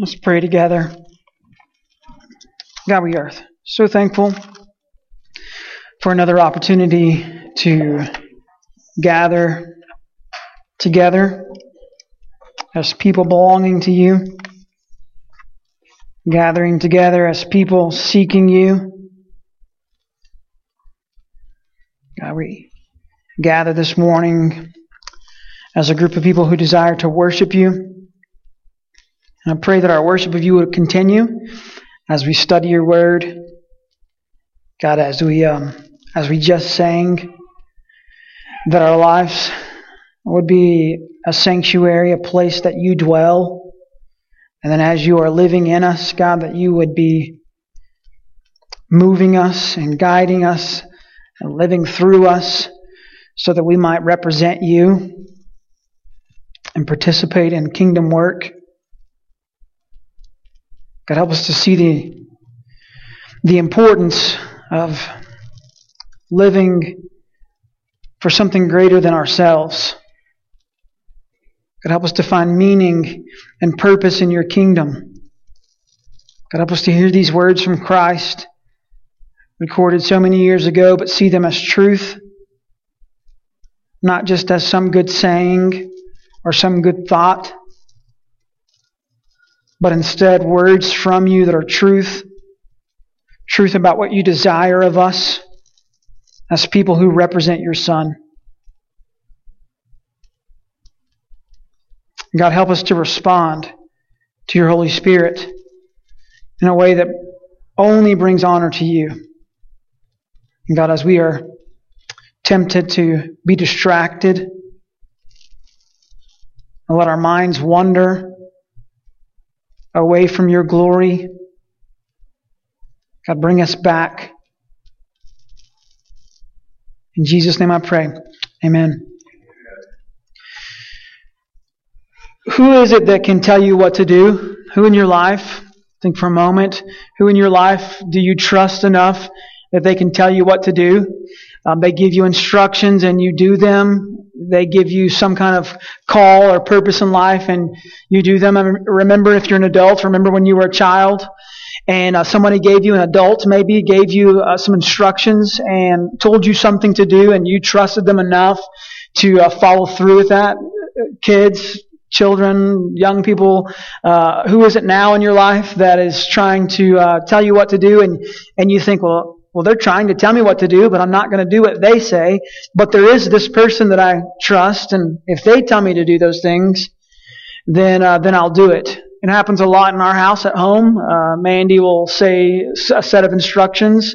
Let's pray together. God, we are so thankful for another opportunity to gather together as people belonging to you, gathering together as people seeking you. God, we gather this morning as a group of people who desire to worship you. And I pray that our worship of you would continue as we study your word. God, as we um, as we just sang, that our lives would be a sanctuary, a place that you dwell. And then as you are living in us, God, that you would be moving us and guiding us and living through us so that we might represent you and participate in kingdom work. God, help us to see the, the importance of living for something greater than ourselves. God, help us to find meaning and purpose in your kingdom. God, help us to hear these words from Christ, recorded so many years ago, but see them as truth, not just as some good saying or some good thought but instead words from you that are truth, truth about what you desire of us as people who represent your Son. God, help us to respond to your Holy Spirit in a way that only brings honor to you. And God, as we are tempted to be distracted and let our minds wander away from your glory. God, bring us back. In Jesus' name I pray. Amen. Who is it that can tell you what to do? Who in your life? Think for a moment. Who in your life do you trust enough that they can tell you what to do? Um, they give you instructions and you do them they give you some kind of call or purpose in life and you do them. Remember if you're an adult, remember when you were a child and uh, somebody gave you an adult maybe gave you uh, some instructions and told you something to do and you trusted them enough to uh, follow through with that. Kids, children, young people, uh, who is it now in your life that is trying to uh, tell you what to do and, and you think, well, well, they're trying to tell me what to do, but I'm not going to do what they say. But there is this person that I trust, and if they tell me to do those things, then uh, then I'll do it. It happens a lot in our house at home. Uh, Mandy will say a set of instructions,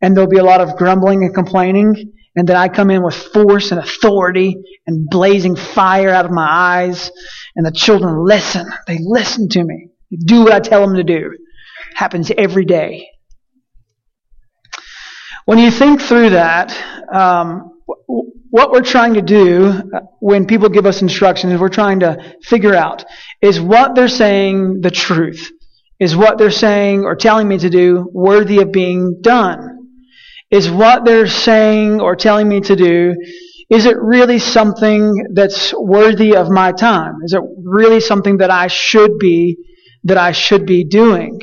and there'll be a lot of grumbling and complaining. And then I come in with force and authority and blazing fire out of my eyes. And the children listen. They listen to me. They do what I tell them to do. Happens every day. When you think through that, um, what we're trying to do uh, when people give us instructions is we're trying to figure out is what they're saying the truth? Is what they're saying or telling me to do worthy of being done? Is what they're saying or telling me to do, is it really something that's worthy of my time? Is it really something that I should be, that I should be doing?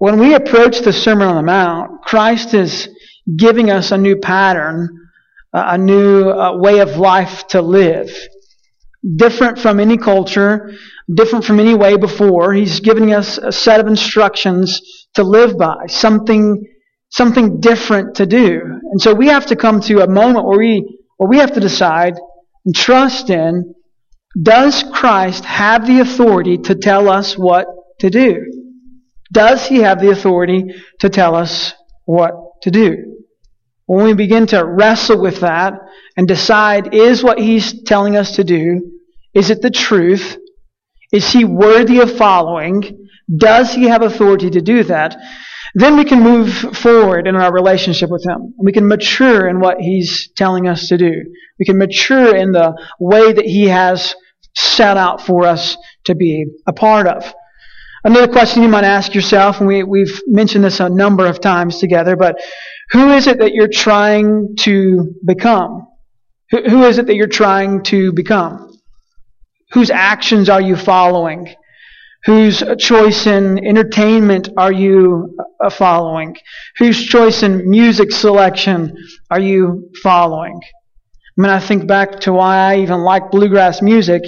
When we approach the Sermon on the Mount, Christ is giving us a new pattern, a new uh, way of life to live. Different from any culture, different from any way before. He's giving us a set of instructions to live by, something, something different to do. And so we have to come to a moment where we, where we have to decide and trust in, does Christ have the authority to tell us what to do? Does he have the authority to tell us what to do? When we begin to wrestle with that and decide, is what he's telling us to do, is it the truth? Is he worthy of following? Does he have authority to do that? Then we can move forward in our relationship with him. We can mature in what he's telling us to do. We can mature in the way that he has set out for us to be a part of. Another question you might ask yourself, and we, we've mentioned this a number of times together, but who is it that you're trying to become? Who, who is it that you're trying to become? Whose actions are you following? Whose choice in entertainment are you uh, following? Whose choice in music selection are you following? I mean, I think back to why I even like bluegrass music,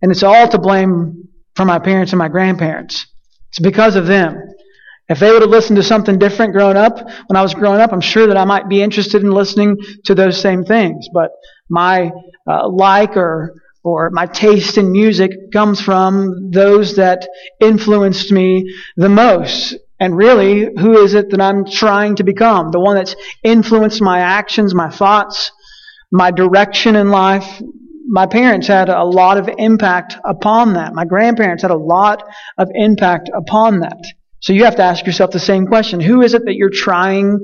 and it's all to blame for my parents and my grandparents. It's because of them. If they would have listened to something different growing up, when I was growing up, I'm sure that I might be interested in listening to those same things. But my uh, like or or my taste in music comes from those that influenced me the most. And really, who is it that I'm trying to become? The one that's influenced my actions, my thoughts, my direction in life. My parents had a lot of impact upon that. My grandparents had a lot of impact upon that. So you have to ask yourself the same question. Who is it that you're trying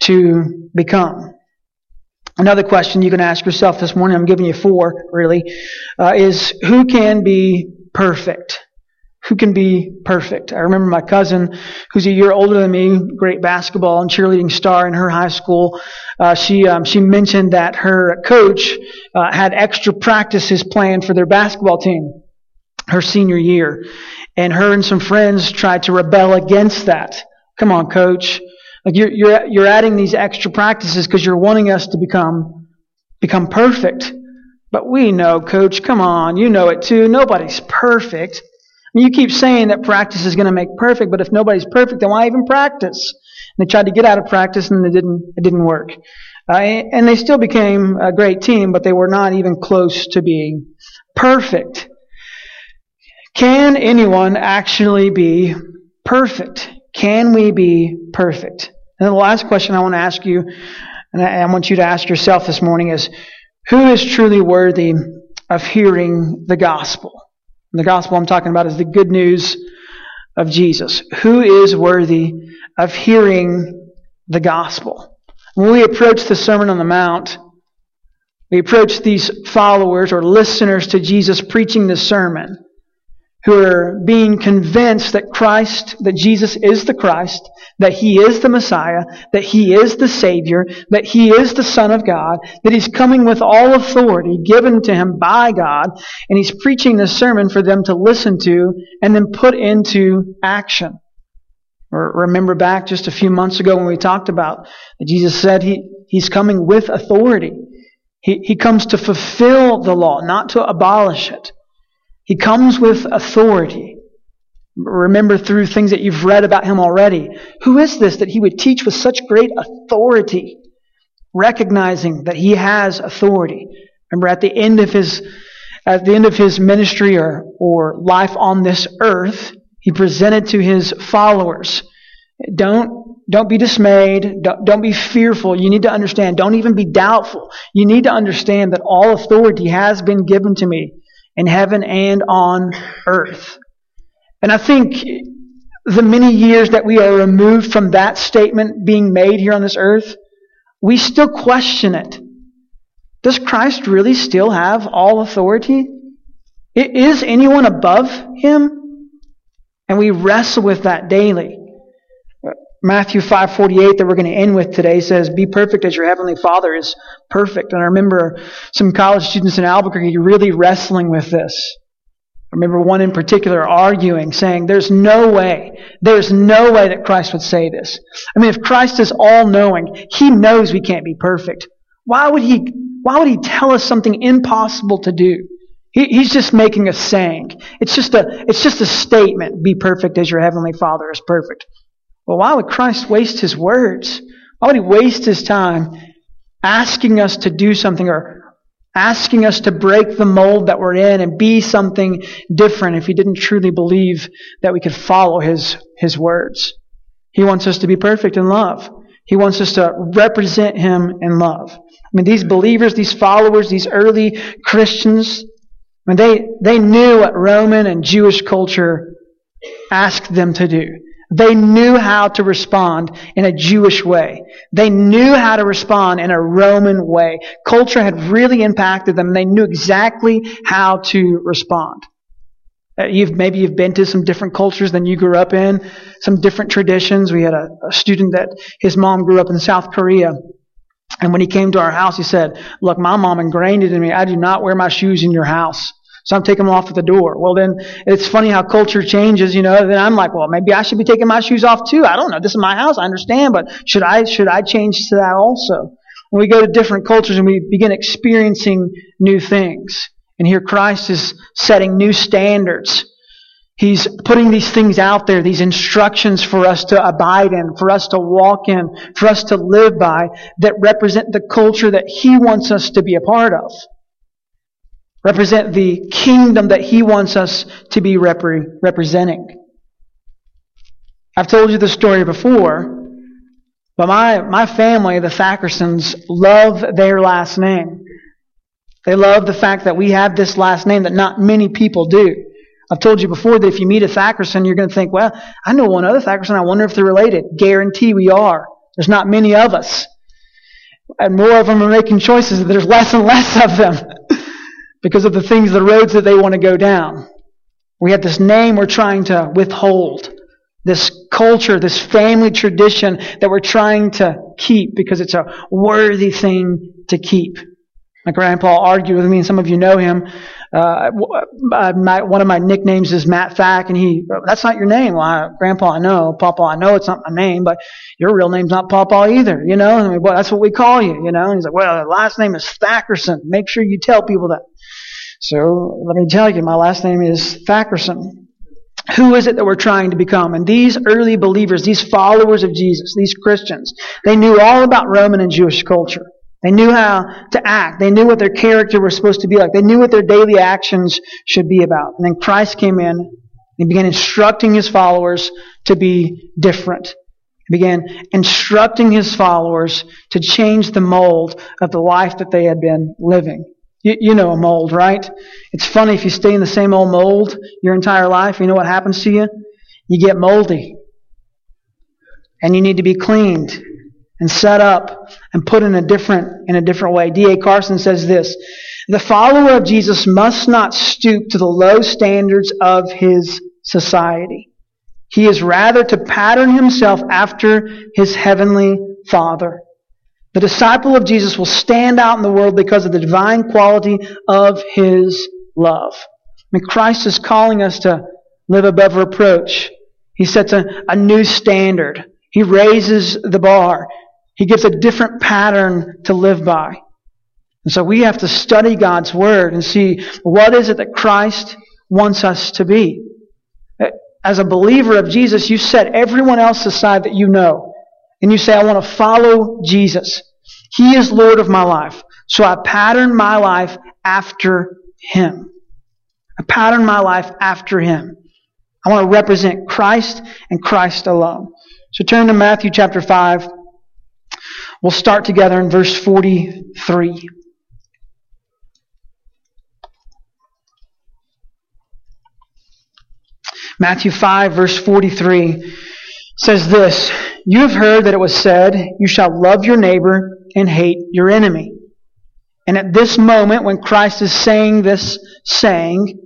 to become? Another question you can ask yourself this morning, I'm giving you four really, uh, is who can be perfect? Who can be perfect? I remember my cousin, who's a year older than me, great basketball and cheerleading star in her high school. Uh, she um, she mentioned that her coach uh, had extra practices planned for their basketball team her senior year, and her and some friends tried to rebel against that. Come on, coach. Like you're, you're, you're adding these extra practices because you're wanting us to become, become perfect. But we know, coach, come on, you know it too. Nobody's perfect. You keep saying that practice is going to make perfect, but if nobody's perfect, then why even practice? And they tried to get out of practice and it didn't, it didn't work. Uh, and they still became a great team, but they were not even close to being perfect. Can anyone actually be perfect? Can we be perfect? And the last question I want to ask you, and I want you to ask yourself this morning is, who is truly worthy of hearing the gospel? And the gospel I'm talking about is the good news of Jesus. Who is worthy of hearing the gospel? When we approach the Sermon on the Mount, we approach these followers or listeners to Jesus preaching the sermon who are being convinced that Christ, that Jesus is the Christ, that He is the Messiah, that He is the Savior, that He is the Son of God, that He's coming with all authority given to Him by God, and He's preaching this sermon for them to listen to and then put into action. Remember back just a few months ago when we talked about that Jesus said he, He's coming with authority. He, he comes to fulfill the law, not to abolish it. He comes with authority. Remember through things that you've read about him already. Who is this that he would teach with such great authority? Recognizing that he has authority. Remember at the end of his, at the end of his ministry or, or life on this earth, he presented to his followers. Don't, don't be dismayed. Don't, don't be fearful. You need to understand. Don't even be doubtful. You need to understand that all authority has been given to me in heaven and on earth. And I think the many years that we are removed from that statement being made here on this earth, we still question it. Does Christ really still have all authority? Is anyone above him? And we wrestle with that daily. Matthew 5:48 that we're going to end with today says, "Be perfect as your heavenly Father is perfect." And I remember some college students in Albuquerque really wrestling with this. I remember one in particular arguing, saying, "There's no way, there's no way that Christ would say this. I mean, if Christ is all-knowing, He knows we can't be perfect. Why would He? Why would He tell us something impossible to do?" He, he's just making a saying. It's just a, it's just a statement. Be perfect as your heavenly Father is perfect. Well, why would Christ waste his words? Why would he waste his time asking us to do something or asking us to break the mold that we're in and be something different if he didn't truly believe that we could follow his, his words? He wants us to be perfect in love. He wants us to represent him in love. I mean, these believers, these followers, these early Christians, I mean, they, they knew what Roman and Jewish culture asked them to do. They knew how to respond in a Jewish way. They knew how to respond in a Roman way. Culture had really impacted them. and They knew exactly how to respond. Uh, you've, maybe you've been to some different cultures than you grew up in, some different traditions. We had a, a student that his mom grew up in South Korea. And when he came to our house, he said, look, my mom ingrained it in me. I do not wear my shoes in your house. So I'm taking them off at the door. Well, then it's funny how culture changes, you know. Then I'm like, well, maybe I should be taking my shoes off too. I don't know. This is my house. I understand, but should I should I change to that also? When we go to different cultures and we begin experiencing new things, and here Christ is setting new standards. He's putting these things out there, these instructions for us to abide in, for us to walk in, for us to live by, that represent the culture that He wants us to be a part of represent the kingdom that he wants us to be repre- representing. I've told you the story before, but my, my family, the Thackersons, love their last name. They love the fact that we have this last name that not many people do. I've told you before that if you meet a Thackerson, you're going to think, well, I know one other Thackerson. I wonder if they're related. Guarantee we are. There's not many of us. And more of them are making choices. There's less and less of them. Because of the things, the roads that they want to go down. We have this name we're trying to withhold. This culture, this family tradition that we're trying to keep because it's a worthy thing to keep. My grandpa argued with me, and some of you know him. Uh, uh, my, one of my nicknames is Matt Thack, and he, that's not your name. Well, I, Grandpa, I know. Papa, I know it's not my name, but your real name's not Papa either, you know? I mean, well, that's what we call you, you know? And he's like, well, the last name is Thackerson. Make sure you tell people that. So let me tell you, my last name is Thackerson. Who is it that we're trying to become? And these early believers, these followers of Jesus, these Christians, they knew all about Roman and Jewish culture. They knew how to act. They knew what their character was supposed to be like. They knew what their daily actions should be about. And then Christ came in and began instructing his followers to be different. He began instructing his followers to change the mold of the life that they had been living. You, you know a mold, right? It's funny if you stay in the same old mold your entire life, you know what happens to you? You get moldy. And you need to be cleaned and set up and put in a different in a different way. D.A. Carson says this The follower of Jesus must not stoop to the low standards of his society. He is rather to pattern himself after his heavenly Father. The disciple of Jesus will stand out in the world because of the divine quality of his love. I mean, Christ is calling us to live above reproach. He sets a, a new standard. He raises the bar. He gives a different pattern to live by. And so we have to study God's Word and see what is it that Christ wants us to be. As a believer of Jesus, you set everyone else aside that you know and you say, I want to follow Jesus. He is Lord of my life. So I pattern my life after Him. I pattern my life after Him. I want to represent Christ and Christ alone. So turn to Matthew chapter 5. We'll start together in verse 43. Matthew 5, verse 43 says this You have heard that it was said, You shall love your neighbor and hate your enemy. And at this moment, when Christ is saying this saying,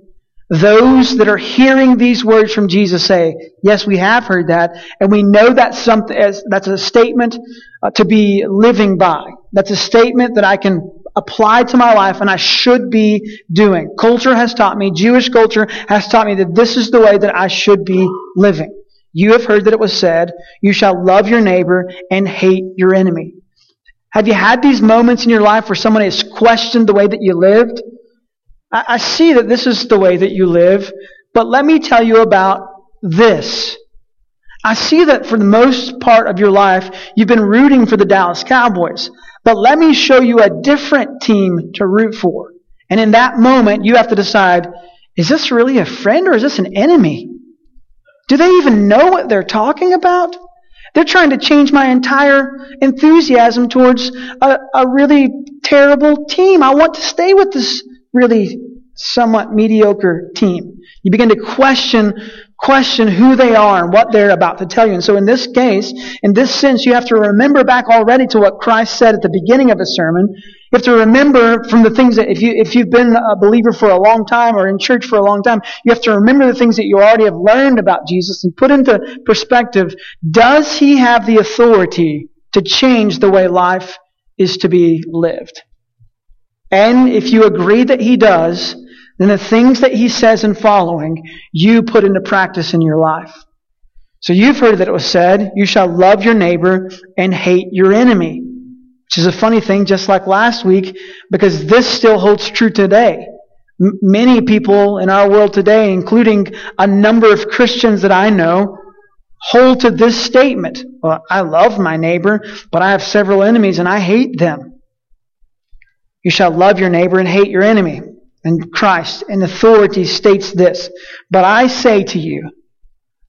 those that are hearing these words from Jesus say, Yes, we have heard that, and we know that's something. That's a statement uh, to be living by. That's a statement that I can apply to my life and I should be doing. Culture has taught me, Jewish culture has taught me that this is the way that I should be living. You have heard that it was said, You shall love your neighbor and hate your enemy. Have you had these moments in your life where someone has questioned the way that you lived? I, I see that this is the way that you live, but let me tell you about this. I see that for the most part of your life, you've been rooting for the Dallas Cowboys. But let me show you a different team to root for. And in that moment, you have to decide, is this really a friend or is this an enemy? Do they even know what they're talking about? They're trying to change my entire enthusiasm towards a, a really terrible team. I want to stay with this really somewhat mediocre team. You begin to question question who they are and what they're about to tell you. And so in this case, in this sense, you have to remember back already to what Christ said at the beginning of the sermon. You have to remember from the things that if you if you've been a believer for a long time or in church for a long time, you have to remember the things that you already have learned about Jesus and put into perspective. Does he have the authority to change the way life is to be lived? And if you agree that he does, then the things that he says in following, you put into practice in your life. So you've heard that it was said, you shall love your neighbor and hate your enemy. Which is a funny thing, just like last week, because this still holds true today. M- many people in our world today, including a number of Christians that I know, hold to this statement. Well, I love my neighbor, but I have several enemies and I hate them. You shall love your neighbor and hate your enemy. And Christ in authority states this. But I say to you,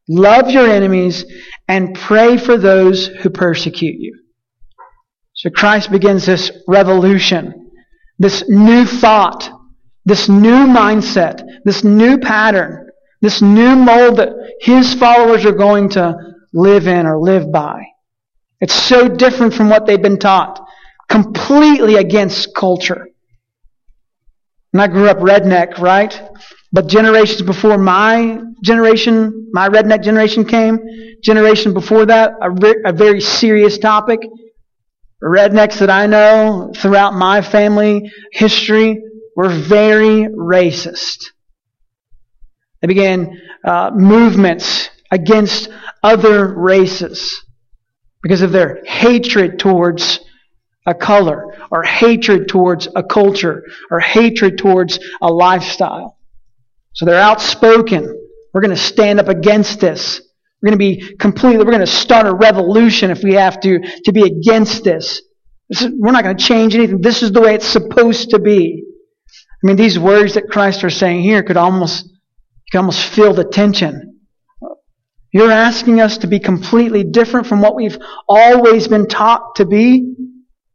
love your enemies and pray for those who persecute you. So Christ begins this revolution, this new thought, this new mindset, this new pattern, this new mold that his followers are going to live in or live by. It's so different from what they've been taught, completely against culture. And I grew up redneck, right? But generations before my generation, my redneck generation came, generation before that, a, a very serious topic rednecks that I know throughout my family history were very racist. They began uh, movements against other races because of their hatred towards a color or hatred towards a culture or hatred towards a lifestyle. So they're outspoken. We're going to stand up against this. We're going to be completely, we're going to start a revolution if we have to, to be against this. this is, we're not going to change anything. This is the way it's supposed to be. I mean, these words that Christ are saying here could almost, you could almost feel the tension. You're asking us to be completely different from what we've always been taught to be,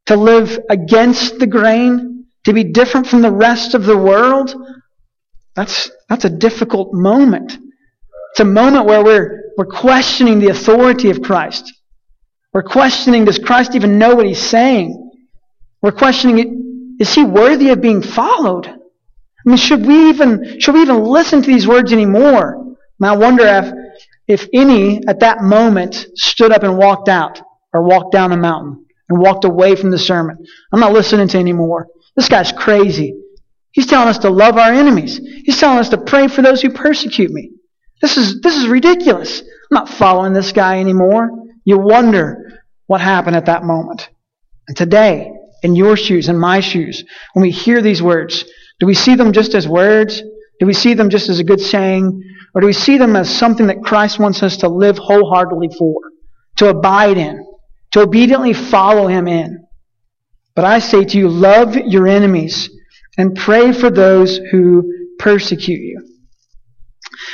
to live against the grain, to be different from the rest of the world. That's, that's a difficult moment. It's a moment where we're, we're questioning the authority of Christ. We're questioning, does Christ even know what he's saying? We're questioning, is he worthy of being followed? I mean, should we even, should we even listen to these words anymore? And I wonder if, if any at that moment stood up and walked out or walked down the mountain and walked away from the sermon. I'm not listening to anymore. This guy's crazy. He's telling us to love our enemies. He's telling us to pray for those who persecute me. This is, this is ridiculous. I'm not following this guy anymore. You wonder what happened at that moment. And today, in your shoes, in my shoes, when we hear these words, do we see them just as words? Do we see them just as a good saying? Or do we see them as something that Christ wants us to live wholeheartedly for, to abide in, to obediently follow Him in? But I say to you, love your enemies and pray for those who persecute you.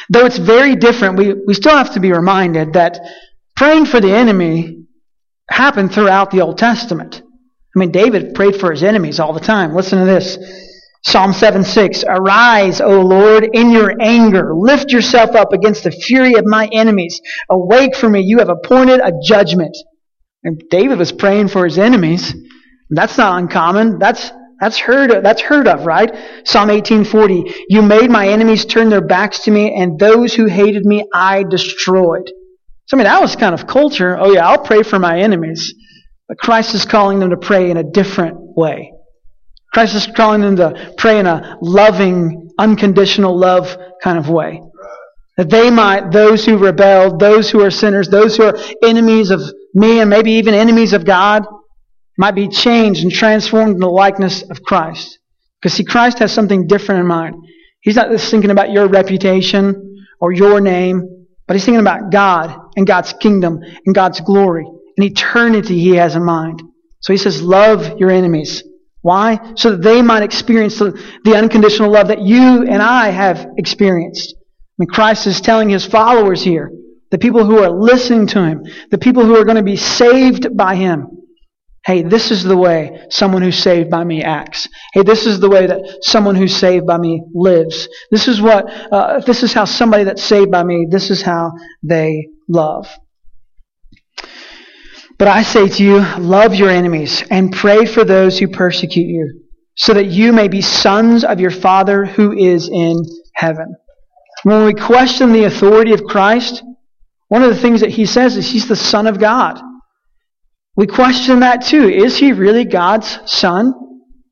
Though it's very different, we, we still have to be reminded that praying for the enemy happened throughout the Old Testament. I mean, David prayed for his enemies all the time. Listen to this. Psalm 7 6. Arise, O Lord, in your anger. Lift yourself up against the fury of my enemies. Awake for me. You have appointed a judgment. And David was praying for his enemies. That's not uncommon. That's that's heard of, that's heard of, right? Psalm 18:40. You made my enemies turn their backs to me, and those who hated me I destroyed. So I mean that was kind of culture. Oh yeah, I'll pray for my enemies. But Christ is calling them to pray in a different way. Christ is calling them to pray in a loving, unconditional love kind of way. That they might, those who rebelled, those who are sinners, those who are enemies of me and maybe even enemies of God, might be changed and transformed in the likeness of Christ. Because see, Christ has something different in mind. He's not just thinking about your reputation or your name, but he's thinking about God and God's kingdom and God's glory and eternity he has in mind. So he says, love your enemies. Why? So that they might experience the, the unconditional love that you and I have experienced. I mean, Christ is telling his followers here, the people who are listening to him, the people who are going to be saved by him, Hey, this is the way someone who's saved by me acts. Hey, this is the way that someone who's saved by me lives. This is what, uh, this is how somebody that's saved by me, this is how they love. But I say to you, love your enemies and pray for those who persecute you, so that you may be sons of your Father who is in heaven. When we question the authority of Christ, one of the things that he says is he's the Son of God. We question that too. Is he really God's son?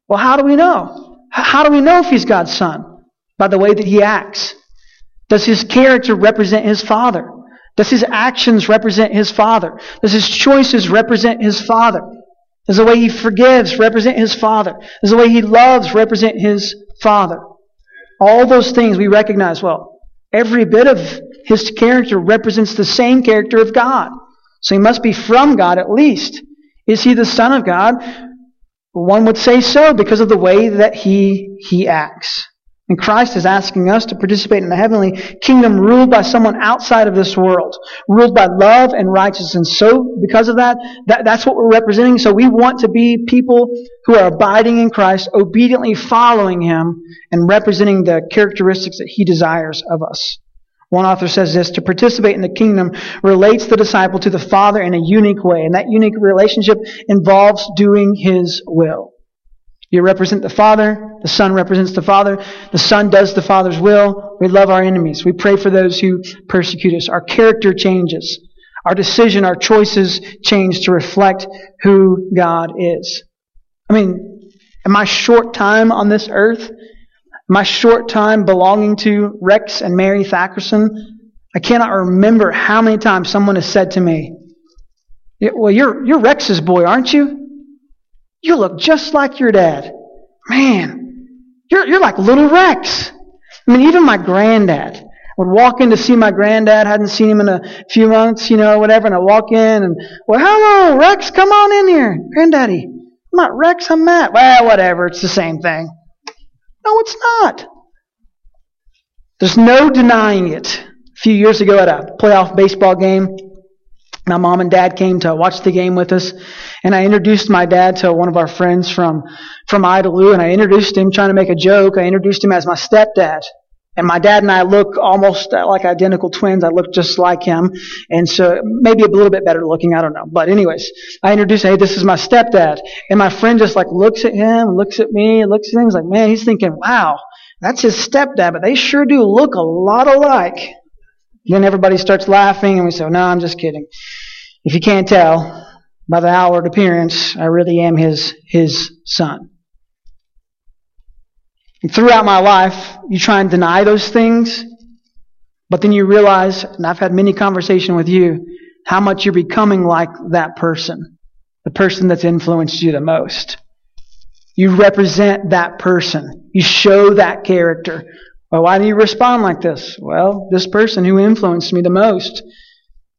Well, how do we know? How do we know if he's God's son? by the way that he acts? Does his character represent his Father? Does his actions represent his Father? Does his choices represent his Father? Does the way he forgives represent his Father? Does the way he loves represent his Father? All those things we recognize well. Every bit of his character represents the same character of God. So he must be from God at least. Is he the Son of God? One would say so because of the way that he, he acts. And Christ is asking us to participate in the heavenly kingdom ruled by someone outside of this world, ruled by love and righteousness. And so, because of that, that, that's what we're representing. So we want to be people who are abiding in Christ, obediently following Him, and representing the characteristics that He desires of us. One author says this, to participate in the kingdom relates the disciple to the Father in a unique way. And that unique relationship involves doing His will. You represent the Father. The Son represents the Father. The Son does the Father's will. We love our enemies. We pray for those who persecute us. Our character changes. Our decision, our choices change to reflect who God is. I mean, in my short time on this earth, my short time belonging to Rex and Mary Thackerson, I cannot remember how many times someone has said to me, Well, you're, you're Rex's boy, aren't you? You look just like your dad. Man, you're, you're like little Rex. I mean, even my granddad would walk in to see my granddad, hadn't seen him in a few months, you know, whatever, and I walk in and, well, hello, Rex, come on in here. Granddaddy, I'm not Rex, I'm Matt. Well, whatever, it's the same thing. No, it's not. There's no denying it. A few years ago at a playoff baseball game, my mom and dad came to watch the game with us, and I introduced my dad to one of our friends from from Idalou, and I introduced him trying to make a joke. I introduced him as my stepdad. And my dad and I look almost like identical twins. I look just like him. And so maybe a little bit better looking. I don't know. But anyways, I introduce, hey, this is my stepdad. And my friend just like looks at him, looks at me, looks at. He's like, man, he's thinking, wow, that's his stepdad, but they sure do look a lot alike. Then everybody starts laughing, and we say, No, I'm just kidding. If you can't tell by the outward appearance, I really am his, his son. And throughout my life, you try and deny those things, but then you realize, and I've had many conversations with you, how much you're becoming like that person, the person that's influenced you the most. You represent that person. You show that character. Well, why do you respond like this? Well, this person who influenced me the most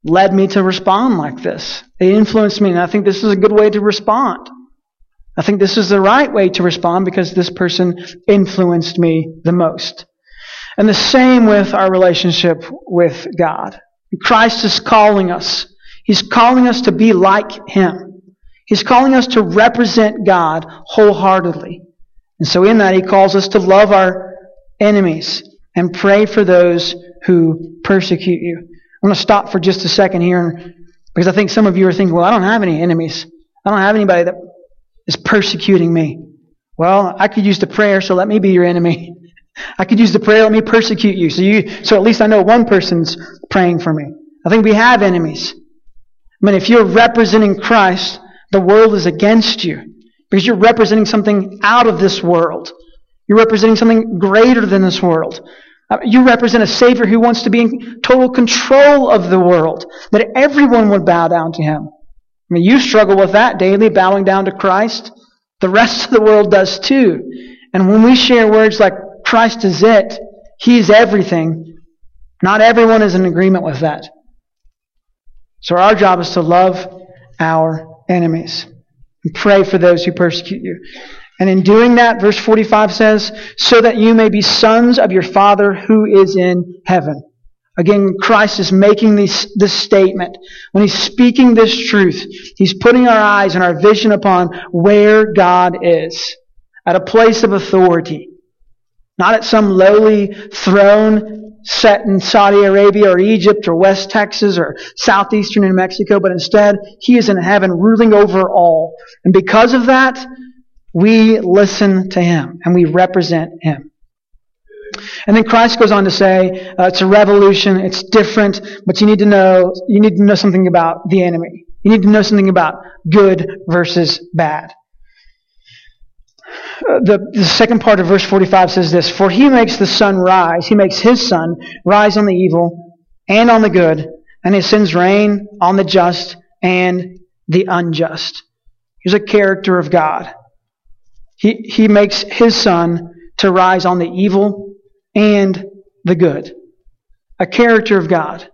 led me to respond like this. They influenced me, and I think this is a good way to respond. I think this is the right way to respond because this person influenced me the most. And the same with our relationship with God. Christ is calling us. He's calling us to be like Him. He's calling us to represent God wholeheartedly. And so in that, He calls us to love our enemies and pray for those who persecute you. I'm going to stop for just a second here because I think some of you are thinking, well, I don't have any enemies. I don't have anybody that is persecuting me. Well, I could use the prayer, so let me be your enemy. I could use the prayer, let me persecute you. So you, so at least I know one person's praying for me. I think we have enemies. I mean, if you're representing Christ, the world is against you because you're representing something out of this world. You're representing something greater than this world. Uh, you represent a Savior who wants to be in total control of the world, that everyone would bow down to Him. I mean, you struggle with that daily, bowing down to Christ. The rest of the world does too. And when we share words like Christ is it, He is everything, not everyone is in agreement with that. So our job is to love our enemies and pray for those who persecute you. And in doing that, verse 45 says, so that you may be sons of your Father who is in heaven. Again, Christ is making this, this statement. When he's speaking this truth, he's putting our eyes and our vision upon where God is. At a place of authority. Not at some lowly throne set in Saudi Arabia or Egypt or West Texas or southeastern New Mexico, but instead, he is in heaven ruling over all. And because of that, we listen to him and we represent him. And then Christ goes on to say, uh, it's a revolution, it's different, but you need to know, you need to know something about the enemy. You need to know something about good versus bad. the, the second part of verse 45 says this For he makes the sun rise, he makes his sun rise on the evil and on the good, and he sends rain on the just and the unjust. Here's a character of God. He, he makes his sun to rise on the evil and the good. A character of God.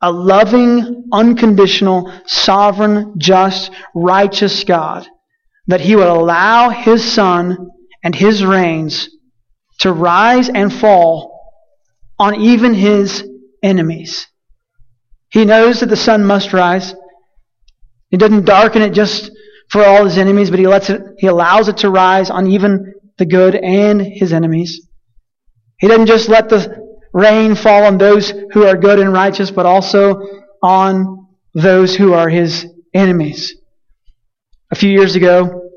A loving, unconditional, sovereign, just, righteous God that he would allow his sun and his rains to rise and fall on even his enemies. He knows that the sun must rise. He doesn't darken it just for all his enemies, but he lets it, he allows it to rise on even the good and his enemies. He doesn't just let the rain fall on those who are good and righteous, but also on those who are his enemies. A few years ago,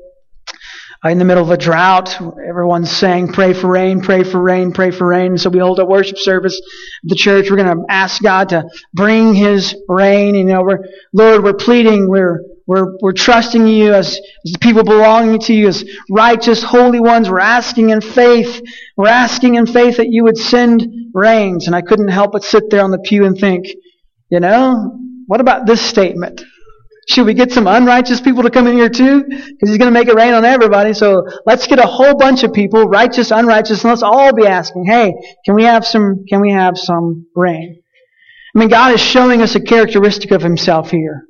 uh, in the middle of a drought. Everyone's saying, pray for rain, pray for rain, pray for rain. So we hold a worship service at the church. We're going to ask God to bring His rain. You know, we're, Lord, we're pleading, we're, we're, we're trusting you as, as the people belonging to you, as righteous, holy ones. We're asking in faith. We're asking in faith that you would send rains. And I couldn't help but sit there on the pew and think, you know, what about this statement? Should we get some unrighteous people to come in here too? Because he's going to make it rain on everybody. So let's get a whole bunch of people, righteous, unrighteous, and let's all be asking, hey, can we have some, can we have some rain? I mean, God is showing us a characteristic of himself here.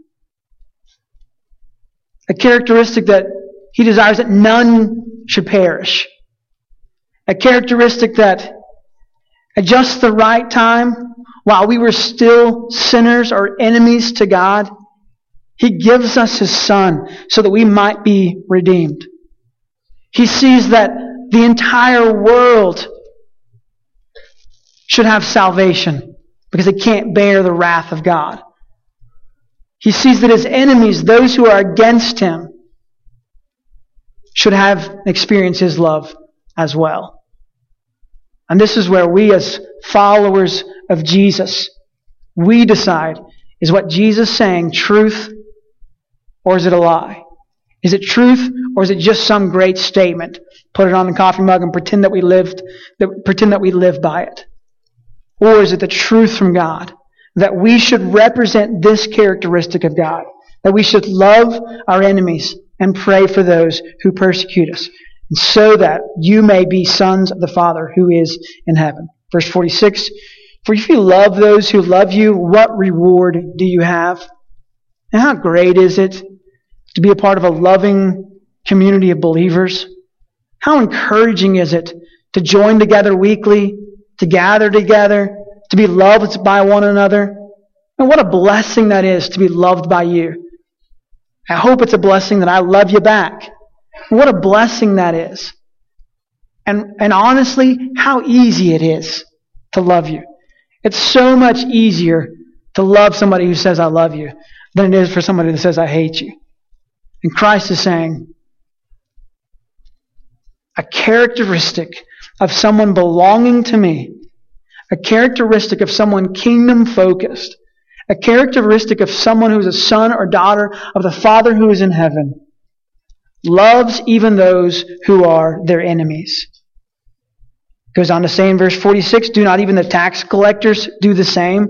A characteristic that he desires that none should perish. A characteristic that at just the right time, while we were still sinners or enemies to God, he gives us His Son so that we might be redeemed. He sees that the entire world should have salvation because they can't bear the wrath of God. He sees that his enemies, those who are against him, should have experienced his love as well. And this is where we as followers of Jesus, we decide, is what Jesus saying truth or is it a lie? Is it truth or is it just some great statement? Put it on the coffee mug and pretend that we lived, that, pretend that we live by it. Or is it the truth from God? That we should represent this characteristic of God. That we should love our enemies and pray for those who persecute us. And so that you may be sons of the Father who is in heaven. Verse 46. For if you love those who love you, what reward do you have? And how great is it to be a part of a loving community of believers? How encouraging is it to join together weekly, to gather together, to be loved by one another? And what a blessing that is to be loved by you. I hope it's a blessing that I love you back. What a blessing that is. And, and honestly, how easy it is to love you. It's so much easier to love somebody who says, I love you, than it is for somebody that says, I hate you. And Christ is saying, a characteristic of someone belonging to me, a characteristic of someone kingdom focused, a characteristic of someone who is a son or daughter of the Father who is in heaven, loves even those who are their enemies. Goes on to say in verse 46, do not even the tax collectors do the same?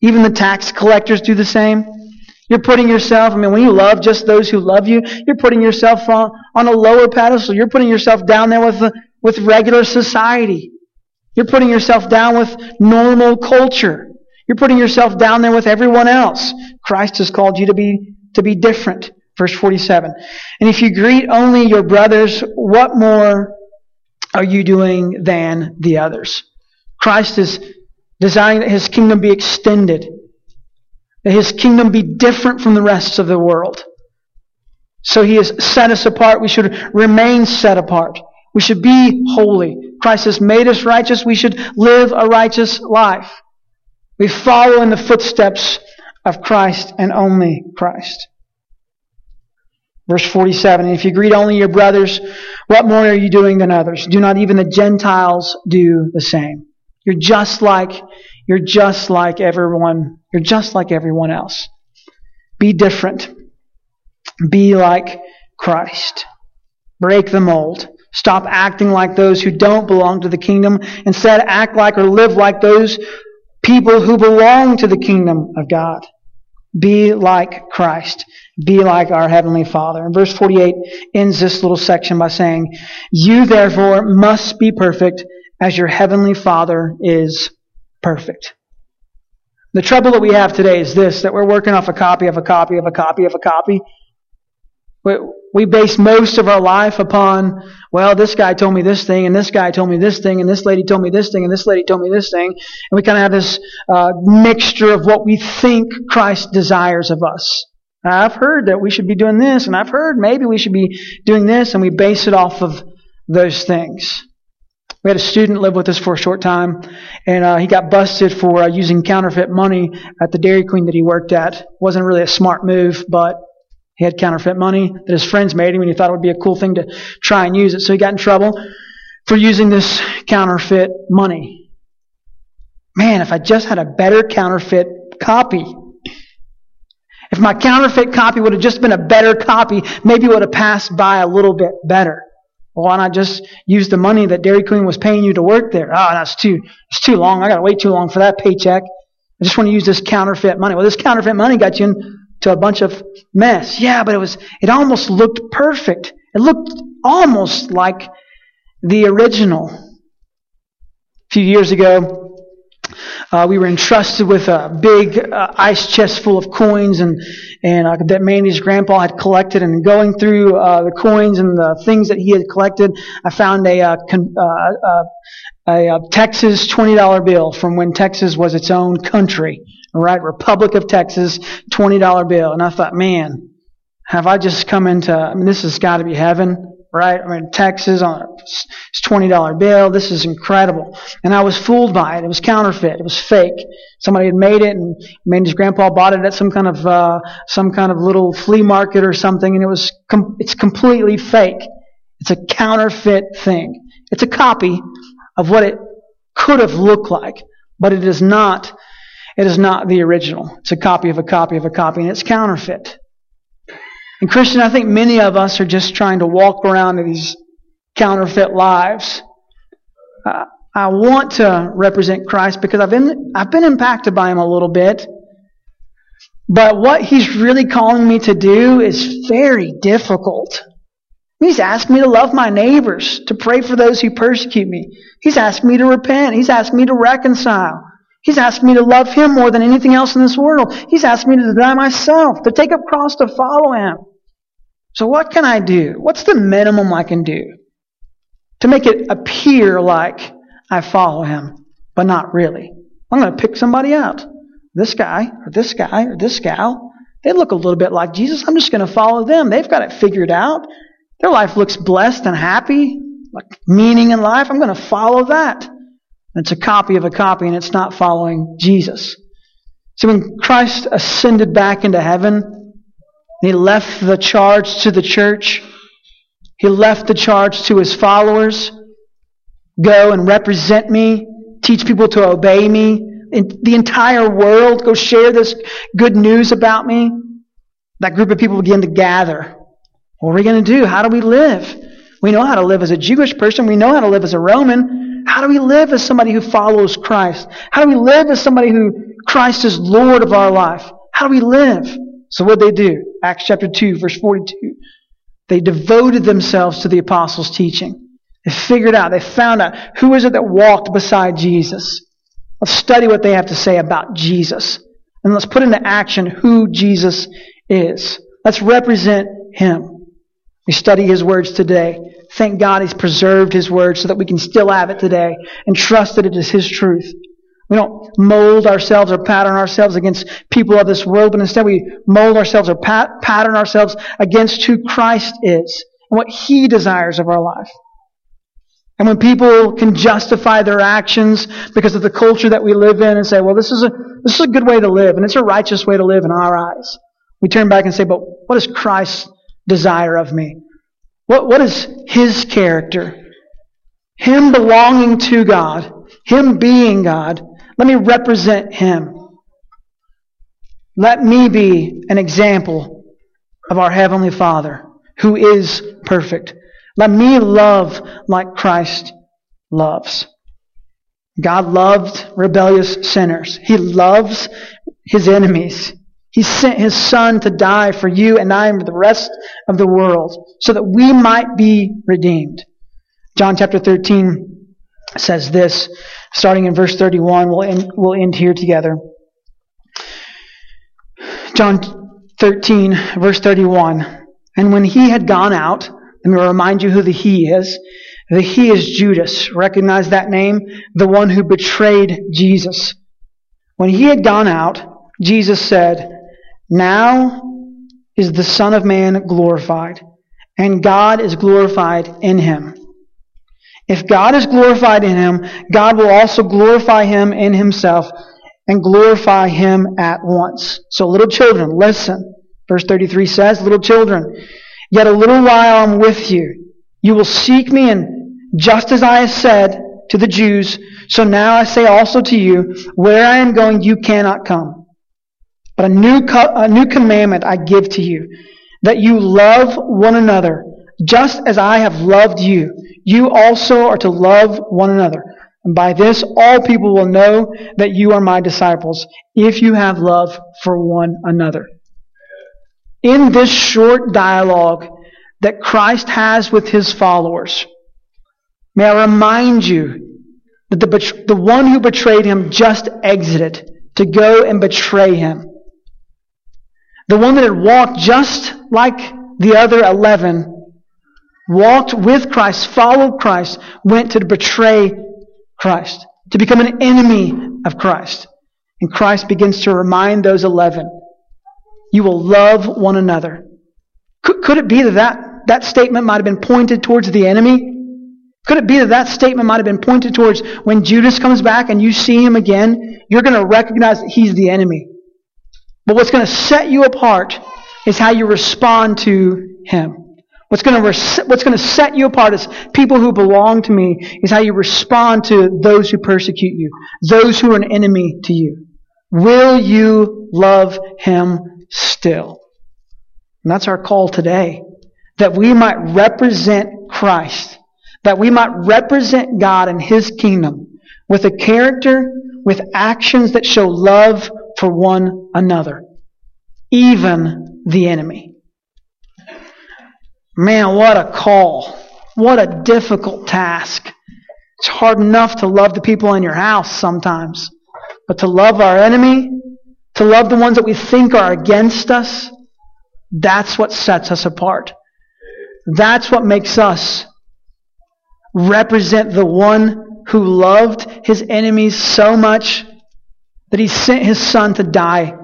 Even the tax collectors do the same? You're putting yourself, I mean, when you love just those who love you, you're putting yourself on, on a lower pedestal. You're putting yourself down there with, with regular society. You're putting yourself down with normal culture. You're putting yourself down there with everyone else. Christ has called you to be, to be different. Verse 47. And if you greet only your brothers, what more are you doing than the others? Christ is desiring that his kingdom be extended that his kingdom be different from the rest of the world. So he has set us apart. We should remain set apart. We should be holy. Christ has made us righteous. We should live a righteous life. We follow in the footsteps of Christ and only Christ. Verse 47, if you greet only your brothers, what more are you doing than others? Do not even the Gentiles do the same. You're just like you're just like everyone. You're just like everyone else. Be different. Be like Christ. Break the mold. Stop acting like those who don't belong to the kingdom. Instead, act like or live like those people who belong to the kingdom of God. Be like Christ. Be like our Heavenly Father. And verse 48 ends this little section by saying, You therefore must be perfect as your Heavenly Father is perfect. The trouble that we have today is this, that we're working off a copy of a copy of a copy of a copy. We base most of our life upon, well, this guy told me this thing, and this guy told me this thing, and this lady told me this thing, and this lady told me this thing. And we kind of have this uh, mixture of what we think Christ desires of us. I've heard that we should be doing this, and I've heard maybe we should be doing this, and we base it off of those things. We had a student live with us for a short time, and uh, he got busted for uh, using counterfeit money at the Dairy Queen that he worked at. wasn't really a smart move, but he had counterfeit money that his friends made him, and he thought it would be a cool thing to try and use it. So he got in trouble for using this counterfeit money. Man, if I just had a better counterfeit copy. If my counterfeit copy would have just been a better copy, maybe it would have passed by a little bit better. Why not just use the money that Dairy Queen was paying you to work there? Oh, that's too, it's too long. I got to wait too long for that paycheck. I just want to use this counterfeit money. Well, this counterfeit money got you in to a bunch of mess. Yeah, but it was, it almost looked perfect. It looked almost like the original. A few years ago, uh, we were entrusted with a big uh, ice chest full of coins and, and uh, that Mandy's grandpa had collected. And going through uh, the coins and the things that he had collected, I found a, uh, con- uh, a, a Texas $20 bill from when Texas was its own country. Right, Republic of Texas, $20 bill. And I thought, man, have I just come into, I mean, this has got to be heaven, right? I mean, Texas on a $20 bill. This is incredible. And I was fooled by it. It was counterfeit. It was fake. Somebody had made it and made his grandpa bought it at some kind of, uh, some kind of little flea market or something. And it was, com- it's completely fake. It's a counterfeit thing. It's a copy of what it could have looked like, but it is not it is not the original. It's a copy of a copy of a copy, and it's counterfeit. And Christian, I think many of us are just trying to walk around in these counterfeit lives. Uh, I want to represent Christ because I've been, I've been impacted by him a little bit. But what he's really calling me to do is very difficult. He's asked me to love my neighbors, to pray for those who persecute me. He's asked me to repent. He's asked me to reconcile. He's asked me to love Him more than anything else in this world. He's asked me to deny myself, to take up cross to follow Him. So what can I do? What's the minimum I can do to make it appear like I follow Him, but not really? I'm going to pick somebody out. This guy, or this guy, or this gal. They look a little bit like Jesus. I'm just going to follow them. They've got it figured out. Their life looks blessed and happy, like meaning in life. I'm going to follow that. It's a copy of a copy and it's not following Jesus. So when Christ ascended back into heaven, he left the charge to the church. He left the charge to his followers. Go and represent me. Teach people to obey me. In the entire world, go share this good news about me. That group of people begin to gather. What are we going to do? How do we live? We know how to live as a Jewish person. We know how to live as a Roman. How do we live as somebody who follows Christ? How do we live as somebody who Christ is Lord of our life? How do we live? So what did they do? Acts chapter 2, verse 42. They devoted themselves to the apostles' teaching. They figured out, they found out who is it that walked beside Jesus. Let's study what they have to say about Jesus. And let's put into action who Jesus is. Let's represent him. We study his words today. Thank God he's preserved his word so that we can still have it today and trust that it is his truth. We don't mold ourselves or pattern ourselves against people of this world, but instead we mold ourselves or pat- pattern ourselves against who Christ is and what he desires of our life. And when people can justify their actions because of the culture that we live in and say, well, this is a, this is a good way to live and it's a righteous way to live in our eyes. We turn back and say, but what does Christ desire of me? What, what is his character? Him belonging to God, him being God. Let me represent him. Let me be an example of our Heavenly Father who is perfect. Let me love like Christ loves. God loved rebellious sinners. He loves his enemies. He sent his son to die for you and I and for the rest of the world so that we might be redeemed. John chapter 13 says this, starting in verse 31. We'll end, we'll end here together. John 13, verse 31. And when he had gone out, let me remind you who the he is. The he is Judas. Recognize that name? The one who betrayed Jesus. When he had gone out, Jesus said, Now is the Son of Man glorified, and God is glorified in him. If God is glorified in him, God will also glorify him in himself and glorify him at once. So little children, listen. Verse 33 says, little children, yet a little while I'm with you. You will seek me and just as I have said to the Jews, so now I say also to you, where I am going you cannot come. But a new, co- a new commandment I give to you, that you love one another, just as I have loved you. You also are to love one another. And by this all people will know that you are my disciples, if you have love for one another. In this short dialogue that Christ has with his followers, may I remind you that the, the one who betrayed him just exited to go and betray him. The one that had walked just like the other eleven walked with Christ, followed Christ, went to betray Christ, to become an enemy of Christ. And Christ begins to remind those 11, you will love one another. Could, could it be that, that that statement might have been pointed towards the enemy? Could it be that that statement might have been pointed towards when Judas comes back and you see him again, you're going to recognize that he's the enemy. But what's going to set you apart is how you respond to him. What's going, to what's going to set you apart as people who belong to me is how you respond to those who persecute you, those who are an enemy to you. Will you love him still? And that's our call today. That we might represent Christ. That we might represent God and his kingdom with a character, with actions that show love for one another. Even the enemy. Man, what a call. What a difficult task. It's hard enough to love the people in your house sometimes. But to love our enemy, to love the ones that we think are against us, that's what sets us apart. That's what makes us represent the one who loved his enemies so much that he sent his son to die.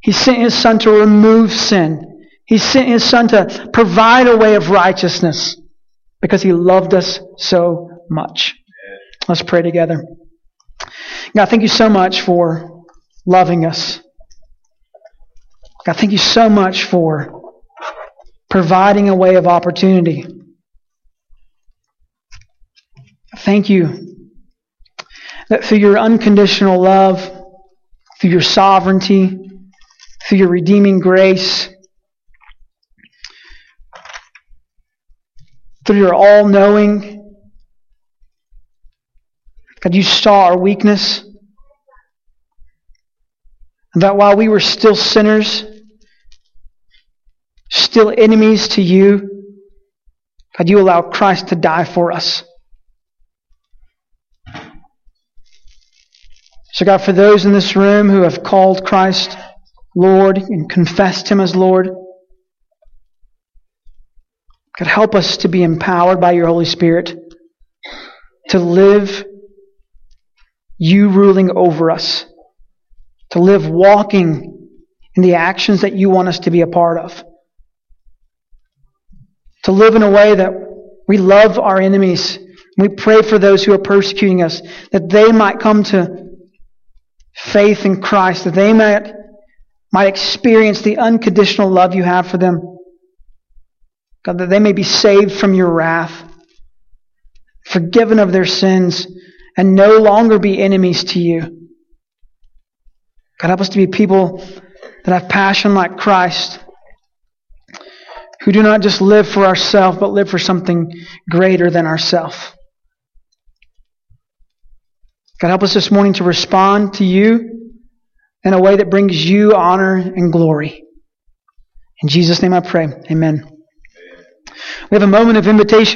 He sent his son to remove sin. He sent his son to provide a way of righteousness because he loved us so much. Let's pray together. God, thank you so much for loving us. God, thank you so much for providing a way of opportunity. Thank you that through your unconditional love, through your sovereignty, through your redeeming grace, through your all knowing. God, you saw our weakness. And that while we were still sinners, still enemies to you, God, you allowed Christ to die for us. So, God, for those in this room who have called Christ Lord and confessed Him as Lord, God, help us to be empowered by your Holy Spirit to live you ruling over us, to live walking in the actions that you want us to be a part of, to live in a way that we love our enemies. We pray for those who are persecuting us, that they might come to faith in Christ, that they might, might experience the unconditional love you have for them. God, that they may be saved from your wrath, forgiven of their sins, and no longer be enemies to you. God, help us to be people that have passion like Christ, who do not just live for ourselves, but live for something greater than ourselves. God, help us this morning to respond to you in a way that brings you honor and glory. In Jesus' name I pray. Amen. We have a moment of invitation.